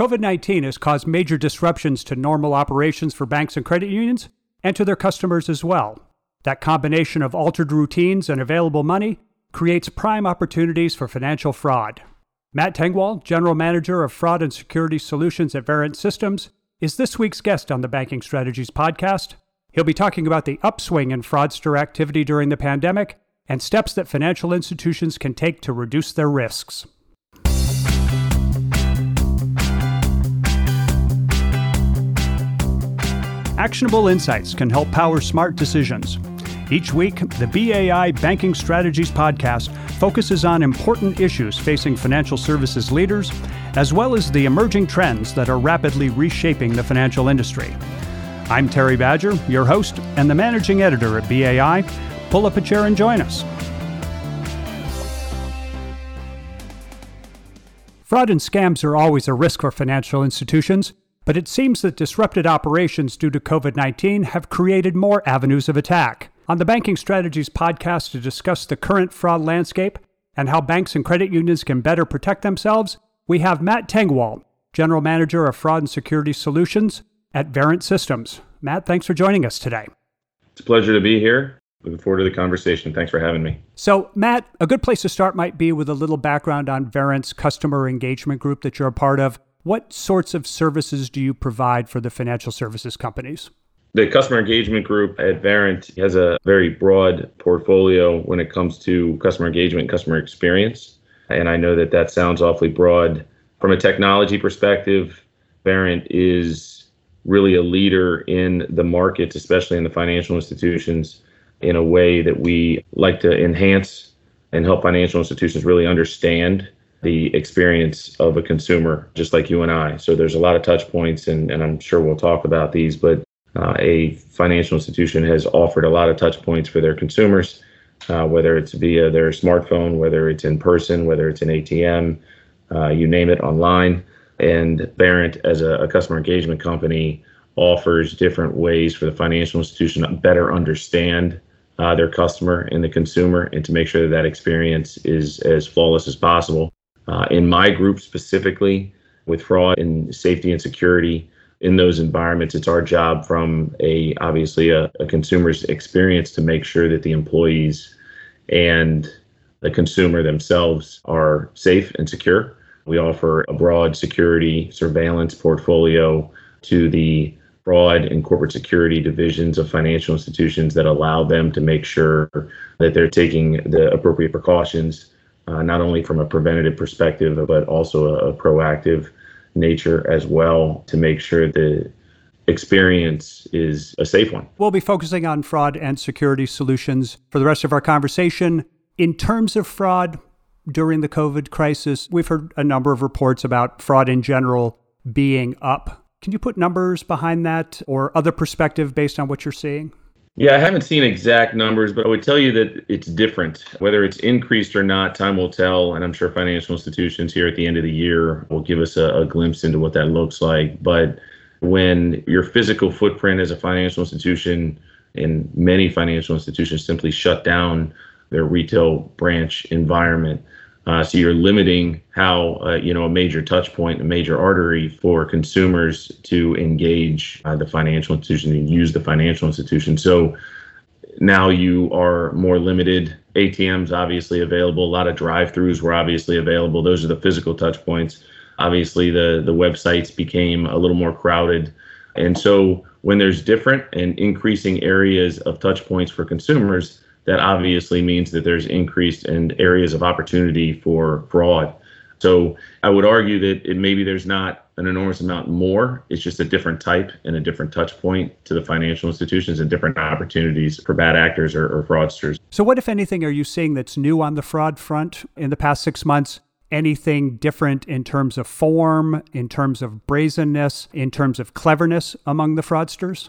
COVID 19 has caused major disruptions to normal operations for banks and credit unions and to their customers as well. That combination of altered routines and available money creates prime opportunities for financial fraud. Matt Tengwall, General Manager of Fraud and Security Solutions at Verint Systems, is this week's guest on the Banking Strategies podcast. He'll be talking about the upswing in fraudster activity during the pandemic and steps that financial institutions can take to reduce their risks. Actionable insights can help power smart decisions. Each week, the BAI Banking Strategies podcast focuses on important issues facing financial services leaders, as well as the emerging trends that are rapidly reshaping the financial industry. I'm Terry Badger, your host and the managing editor at BAI. Pull up a chair and join us. Fraud and scams are always a risk for financial institutions, but it seems that disrupted operations due to COVID 19 have created more avenues of attack. On the Banking Strategies podcast to discuss the current fraud landscape and how banks and credit unions can better protect themselves, we have Matt Tengwall, General Manager of Fraud and Security Solutions at Verint Systems. Matt, thanks for joining us today. It's a pleasure to be here. Looking forward to the conversation. Thanks for having me. So, Matt, a good place to start might be with a little background on Verint's customer engagement group that you're a part of. What sorts of services do you provide for the financial services companies? The customer engagement group at Verint has a very broad portfolio when it comes to customer engagement customer experience. And I know that that sounds awfully broad. From a technology perspective, Verint is really a leader in the markets, especially in the financial institutions, in a way that we like to enhance and help financial institutions really understand the experience of a consumer, just like you and I. So there's a lot of touch points, and, and I'm sure we'll talk about these, but uh, a financial institution has offered a lot of touch points for their consumers, uh, whether it's via their smartphone, whether it's in person, whether it's an ATM, uh, you name it, online. And Verint, as a, a, customer engagement company, offers different ways for the financial institution to better understand uh, their customer and the consumer and to make sure that that experience is as flawless as possible. Uh, in my group specifically, with fraud and safety and security, in those environments, it's our job from a obviously a, a consumer's experience to make sure that the employees and the consumer themselves are safe and secure. We offer a broad security surveillance portfolio to the fraud and corporate security divisions of financial institutions that allow them to make sure that they're taking the appropriate precautions, uh, not only from a preventative perspective, but also a, a proactive nature as well to make sure the experience is a safe one. We'll be focusing on fraud and security solutions for the rest of our conversation. In terms of fraud during the COVID crisis, we've heard a number of reports about fraud in general being up. Can you put numbers behind that or other perspective based on what you're seeing? Yeah, I haven't seen exact numbers, but I would tell you that it's different. Whether it's increased or not, time will tell. And I'm sure financial institutions here at the end of the year will give us a, a glimpse into what that looks like. But when your physical footprint as a financial institution and many financial institutions simply shut down their retail branch environment, uh, so you're limiting how uh, you know a major touch point, a major artery for consumers to engage uh, the financial institution and use the financial institution. So now you are more limited. ATMs obviously available. A lot of drive-throughs were obviously available. Those are the physical touch points. Obviously, the the websites became a little more crowded, and so when there's different and increasing areas of touch points for consumers that obviously means that there's increased in areas of opportunity for fraud. So I would argue that it, maybe there's not an enormous amount more. It's just a different type and a different touch point to the financial institutions and different opportunities for bad actors or, or fraudsters. So, what, if anything, are you seeing that's new on the fraud front in the past six months? Anything different in terms of form, in terms of brazenness, in terms of cleverness among the fraudsters?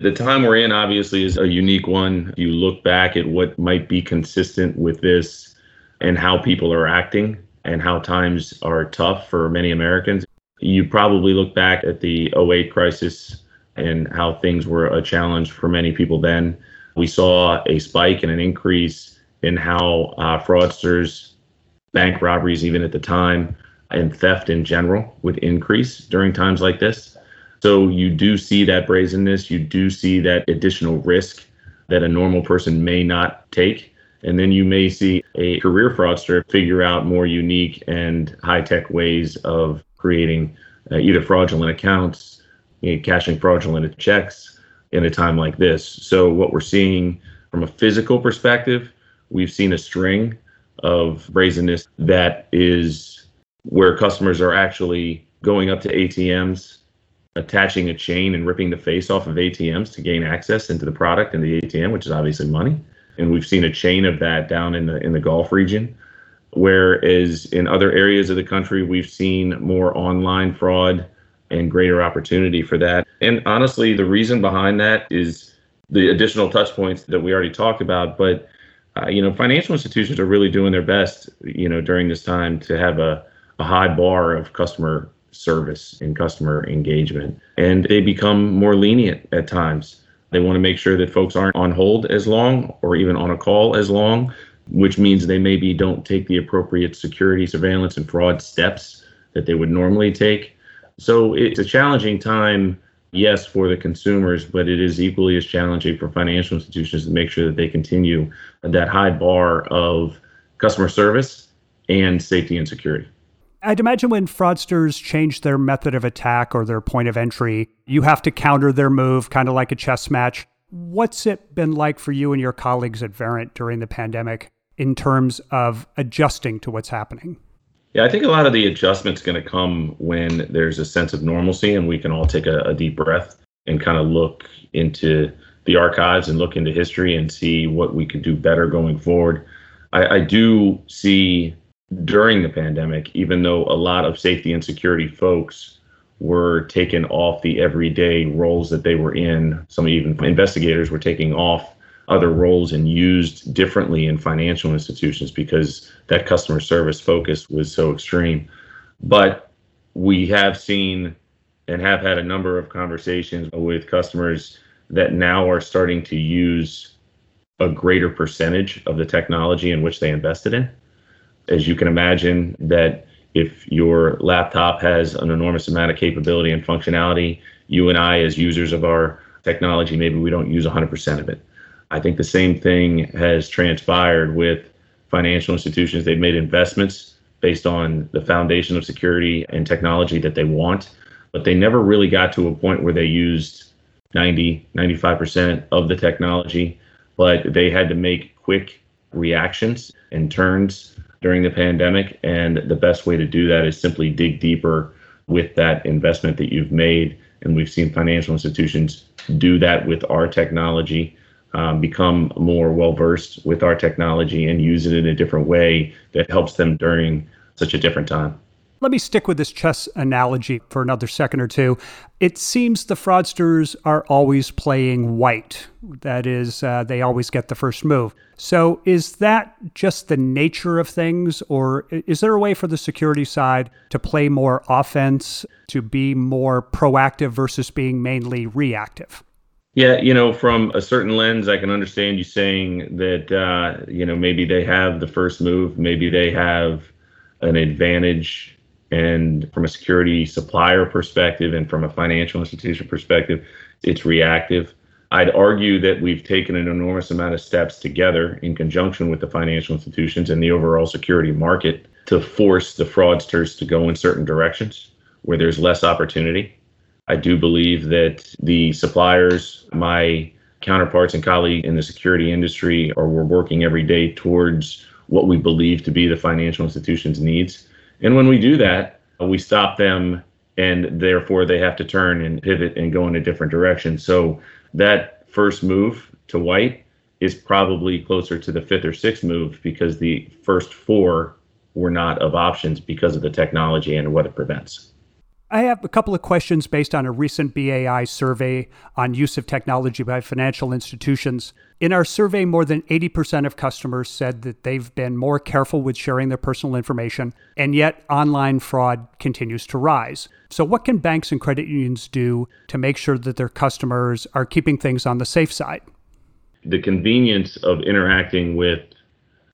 The time we're in obviously is a unique one. You look back at what might be consistent with this and how people are acting and how times are tough for many Americans. You probably look back at the 08 crisis and how things were a challenge for many people then. We saw a spike and an increase in how uh, fraudsters, bank robberies, even at the time, and theft in general would increase during times like this. So you do see that brazenness, you do see that additional risk that a normal person may not take. And then you may see a career fraudster figure out more unique and high tech ways of creating uh, either fraudulent accounts, you know, cashing fraudulent checks in a time like this. So, what we're seeing from a physical perspective, we've seen a string of brazenness that is where customers are actually going up to ATMs, attaching a chain and ripping the face off of ATMs to gain access into the product and the ATM, which is obviously money. And we've seen a chain of that down in the in the Gulf region. Whereas in other areas of the country, we've seen more online fraud and greater opportunity for that. And honestly, the reason behind that is the additional touch points that we already talked about. But uh, you know, financial institutions are really doing their best, you know, during this time to have a, a high bar of customer service and customer engagement. And they become more lenient at times. They want to make sure that folks aren't on hold as long or even on a call as long, which means they maybe don't take the appropriate security, surveillance, and fraud steps that they would normally take. So it's a challenging time, yes, for the consumers, but it is equally as challenging for financial institutions to make sure that they continue that high bar of customer service and safety and security. I'd imagine when fraudsters change their method of attack or their point of entry, you have to counter their move, kind of like a chess match. What's it been like for you and your colleagues at Verint during the pandemic in terms of adjusting to what's happening? Yeah, I think a lot of the adjustment's going to come when there's a sense of normalcy and we can all take a, a deep breath and kind of look into the archives and look into history and see what we could do better going forward. I, I do see during the pandemic, even though a lot of safety and security folks were taken off the everyday roles that they were in. Some even investigators were taking off other roles and used differently in financial institutions because that customer service focus was so extreme. But we have seen and have had a number of conversations with customers that now are starting to use a greater percentage of the technology in which they invested in as you can imagine, that if your laptop has an enormous amount of capability and functionality, you and I, as users of our technology, maybe we don't use 100% of it. I think the same thing has transpired with financial institutions. They've made investments based on the foundation of security and technology that they want, but they never really got to a point where they used 90, 95% of the technology, but they had to make quick reactions and turns during the pandemic. And the best way to do that is simply dig deeper with that investment that you've made. And we've seen financial institutions do that with our technology, um, become more well versed with our technology and use it in a different way that helps them during such a different time. Let me stick with this chess analogy for another second or two. It seems the fraudsters are always playing white. That is, uh, they always get the first move. So, is that just the nature of things, or is there a way for the security side to play more offense, to be more proactive versus being mainly reactive? Yeah, you know, from a certain lens, I can understand you saying that, uh, you know, maybe they have the first move, maybe they have an advantage and from a security supplier perspective and from a financial institution perspective, it's reactive. I'd argue that we've taken an enormous amount of steps together in conjunction with the financial institutions and the overall security market to force the fraudsters to go in certain directions where there's less opportunity. I do believe that the suppliers, my counterparts and colleagues in the security industry, are we're working every day towards what we believe to be the financial institutions' needs and when we do that, we stop them and therefore they have to turn and pivot and go in a different direction. So that first move to white is probably closer to the fifth or sixth move because the first four were not of options because of the technology and what it prevents. I have a couple of questions based on a recent BAI survey on use of technology by financial institutions. In our survey, more than 80% of customers said that they've been more careful with sharing their personal information, and yet online fraud continues to rise. So, what can banks and credit unions do to make sure that their customers are keeping things on the safe side? The convenience of interacting with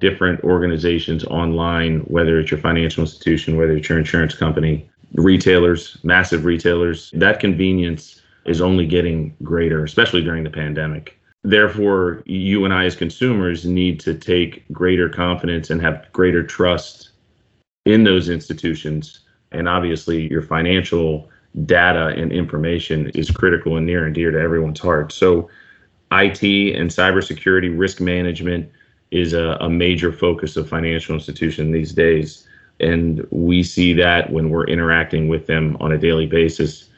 different organizations online, whether it's your financial institution, whether it's your insurance company, retailers, massive retailers. That convenience is only getting greater, especially during the pandemic. Therefore, you and I as consumers need to take greater confidence and have greater trust in those institutions. And obviously, your financial data and information is critical and near and dear to everyone's heart. So, IT and cybersecurity risk management is a, a major focus of financial institutions these days. And we see that when we're interacting with them on a daily basis.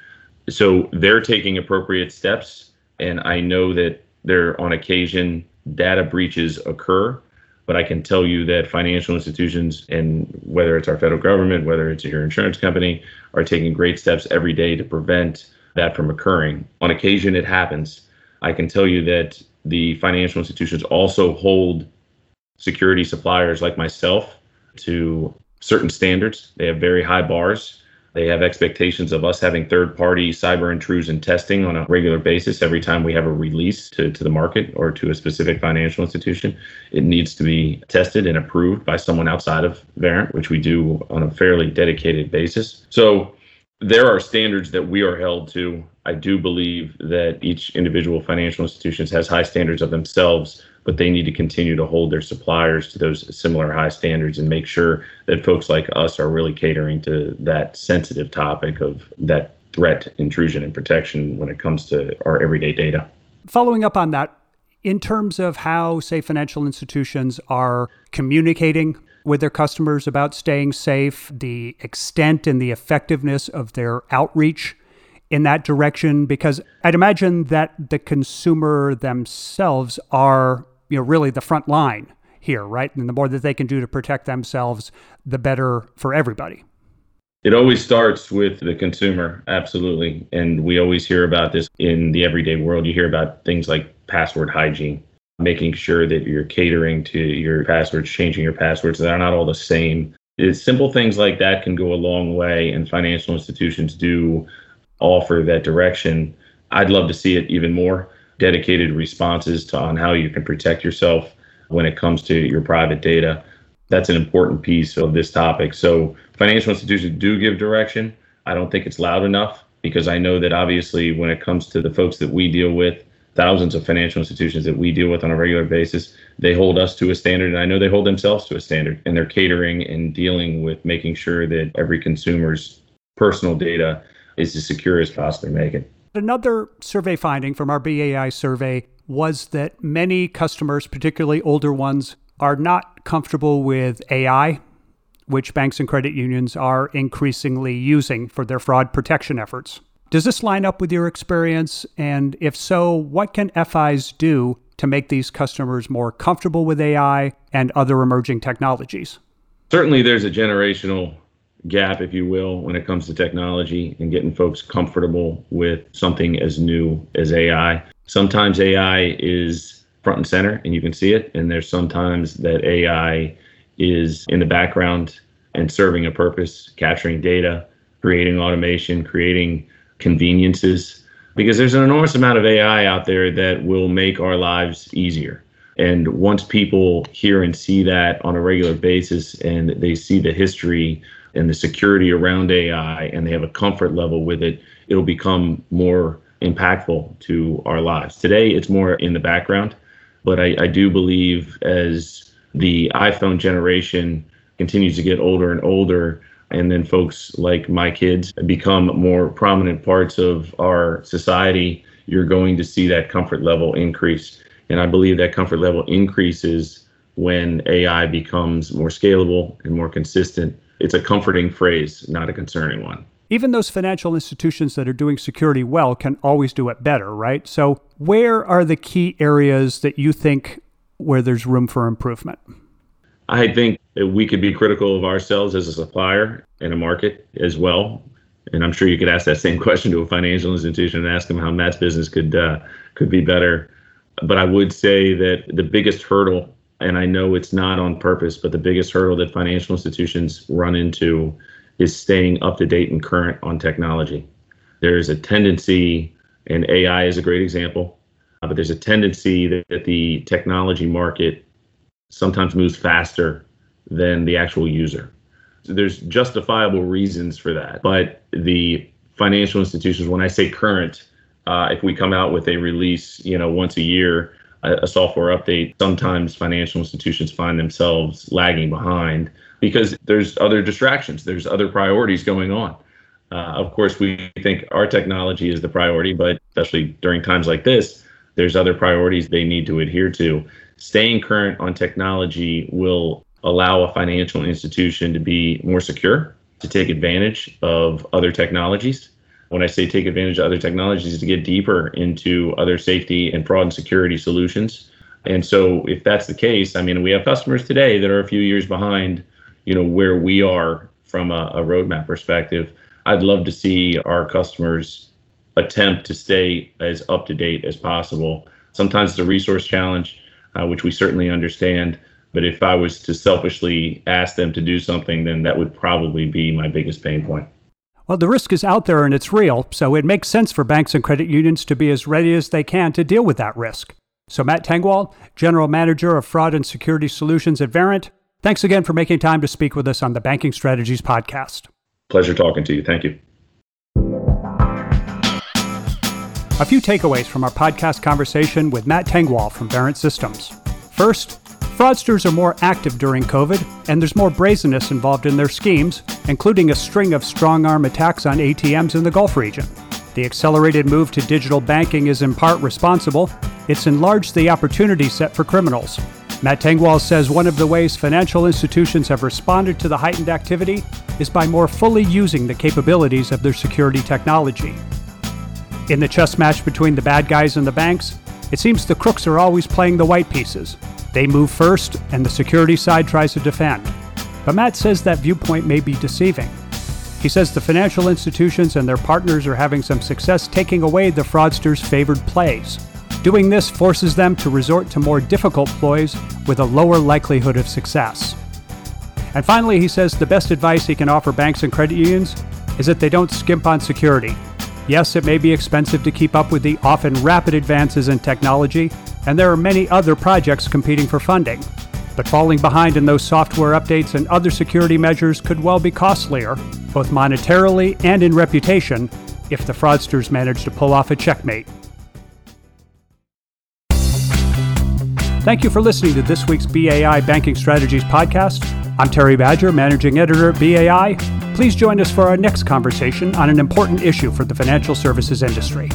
So they're taking appropriate steps. And I know that there, on occasion, data breaches occur. But I can tell you that financial institutions, and whether it's our federal government, whether it's your insurance company, are taking great steps every day to prevent that from occurring. On occasion, it happens. I can tell you that the financial institutions also hold security suppliers like myself to certain standards. They have very high bars. They have expectations of us having third party cyber intrusion testing on a regular basis every time we have a release to, to the market or to a specific financial institution. It needs to be tested and approved by someone outside of Verint, which we do on a fairly dedicated basis. So there are standards that we are held to. I do believe that each individual financial institutions has high standards of themselves but they need to continue to hold their suppliers to those similar high standards and make sure that folks like us are really catering to that sensitive topic of that threat, intrusion, and protection when it comes to our everyday data. Following up on that, in terms of how, say, financial institutions are communicating with their customers about staying safe, the extent and the effectiveness of their outreach in that direction? Because I'd imagine that the consumer themselves are you know really the front line here, right? And the more that they can do to protect themselves, the better for everybody. It always starts with the consumer, absolutely. And we always hear about this in the everyday world. You hear about things like password hygiene, making sure that you're catering to your passwords, changing your passwords. They're not all the same. It's simple things like that can go a long way, and financial institutions do offer that direction. I'd love to see it even more dedicated responses to on how you can protect yourself when it comes to your private data. That's an important piece of this topic. So financial institutions do give direction. I don't think it's loud enough because I know that obviously when it comes to the folks that we deal with, thousands of financial institutions that we deal with on a regular basis, they hold us to a standard and I know they hold themselves to a standard and they're catering and dealing with making sure that every consumer's personal data is as secure as possible they make it. Another survey finding from our BAI survey was that many customers, particularly older ones, are not comfortable with AI, which banks and credit unions are increasingly using for their fraud protection efforts. Does this line up with your experience? And if so, what can FIs do to make these customers more comfortable with AI and other emerging technologies? Certainly, there's a generational gap, if you will, when it comes to technology and getting folks comfortable with something as new as AI. Sometimes AI is front and center and you can see it. And there's sometimes that AI is in the background and serving a purpose, capturing data, creating automation, creating conveniences. Because there's an enormous amount of AI out there that will make our lives easier. And once people hear and see that on a regular basis and they see the history and the security around AI and they have a comfort level with it, it'll become more impactful to our lives. Today, it's more in the background, but I, I do believe as the iPhone generation continues to get older and older, and then folks like my kids become more prominent parts of our society, you're going to see that comfort level increase. And I believe that comfort level increases when AI becomes more scalable and more consistent it's a comforting phrase, not a concerning one. Even those financial institutions that are doing security well can always do it better, right? So, where are the key areas that you think where there's room for improvement? I think that we could be critical of ourselves as a supplier in a market as well. And I'm sure you could ask that same question to a financial institution and ask them how Matt's business could uh, could be better. But I would say that the biggest hurdle and I know it's not on purpose, but the biggest hurdle that financial institutions run into is staying up to date and current on technology. There's a tendency, and AI is a great example, uh, but there's a tendency that, that the technology market sometimes moves faster than the actual user. There's justifiable reasons for that. But the financial institutions, when I say current, uh, if we come out with a release, you know, once a year, a, software update, sometimes financial institutions find themselves lagging behind because there's other distractions, there's other priorities going on. Uh, of course, we think our technology is the priority, but especially during times like this, there's other priorities they need to adhere to. Staying current on technology will allow a financial institution to be more secure, to take advantage of other technologies. When I say take advantage of other technologies, to get deeper into other safety and fraud and security solutions. And so, if that's the case, I mean, we have customers today that are a few years behind, you know, where we are from a, a roadmap perspective. I'd love to see our customers attempt to stay as up to date as possible. Sometimes it's a resource challenge, uh, which we certainly understand. But if I was to selfishly ask them to do something, then that would probably be my biggest pain point. Well, the risk is out there and it's real, so it makes sense for banks and credit unions to be as ready as they can to deal with that risk. So, Matt Tengwall, General Manager of Fraud and Security Solutions at Verint, thanks again for making time to speak with us on the Banking Strategies podcast. Pleasure talking to you. Thank you. A few takeaways from our podcast conversation with Matt Tengwall from Verint Systems. First, fraudsters are more active during COVID, and there's more brazenness involved in their schemes, including a string of strong arm attacks on ATMs in the Gulf region. The accelerated move to digital banking is in part responsible. It's enlarged the opportunity set for criminals, Matt Tengwall says one of the ways financial institutions have responded to the heightened activity is by more fully using the capabilities of their security technology. In the chess match between the bad guys and the banks, it seems the crooks are always playing the white pieces. They move first, and the security side tries to defend. But Matt says that viewpoint may be deceiving. He says the financial institutions and their partners are having some success taking away the fraudsters' favored plays. Doing this forces them to resort to more difficult ploys with a lower likelihood of success. And finally, he says the best advice he can offer banks and credit unions is that they don't skimp on security. Yes, it may be expensive to keep up with the often rapid advances in technology, and there are many other projects competing for funding. But falling behind in those software updates and other security measures could well be costlier, both monetarily and in reputation, if the fraudsters manage to pull off a checkmate. Thank you for listening to this week's BAI Banking Strategies podcast. I'm Terry Badger, Managing Editor at BAI. Please join us for our next conversation on an important issue for the financial services industry.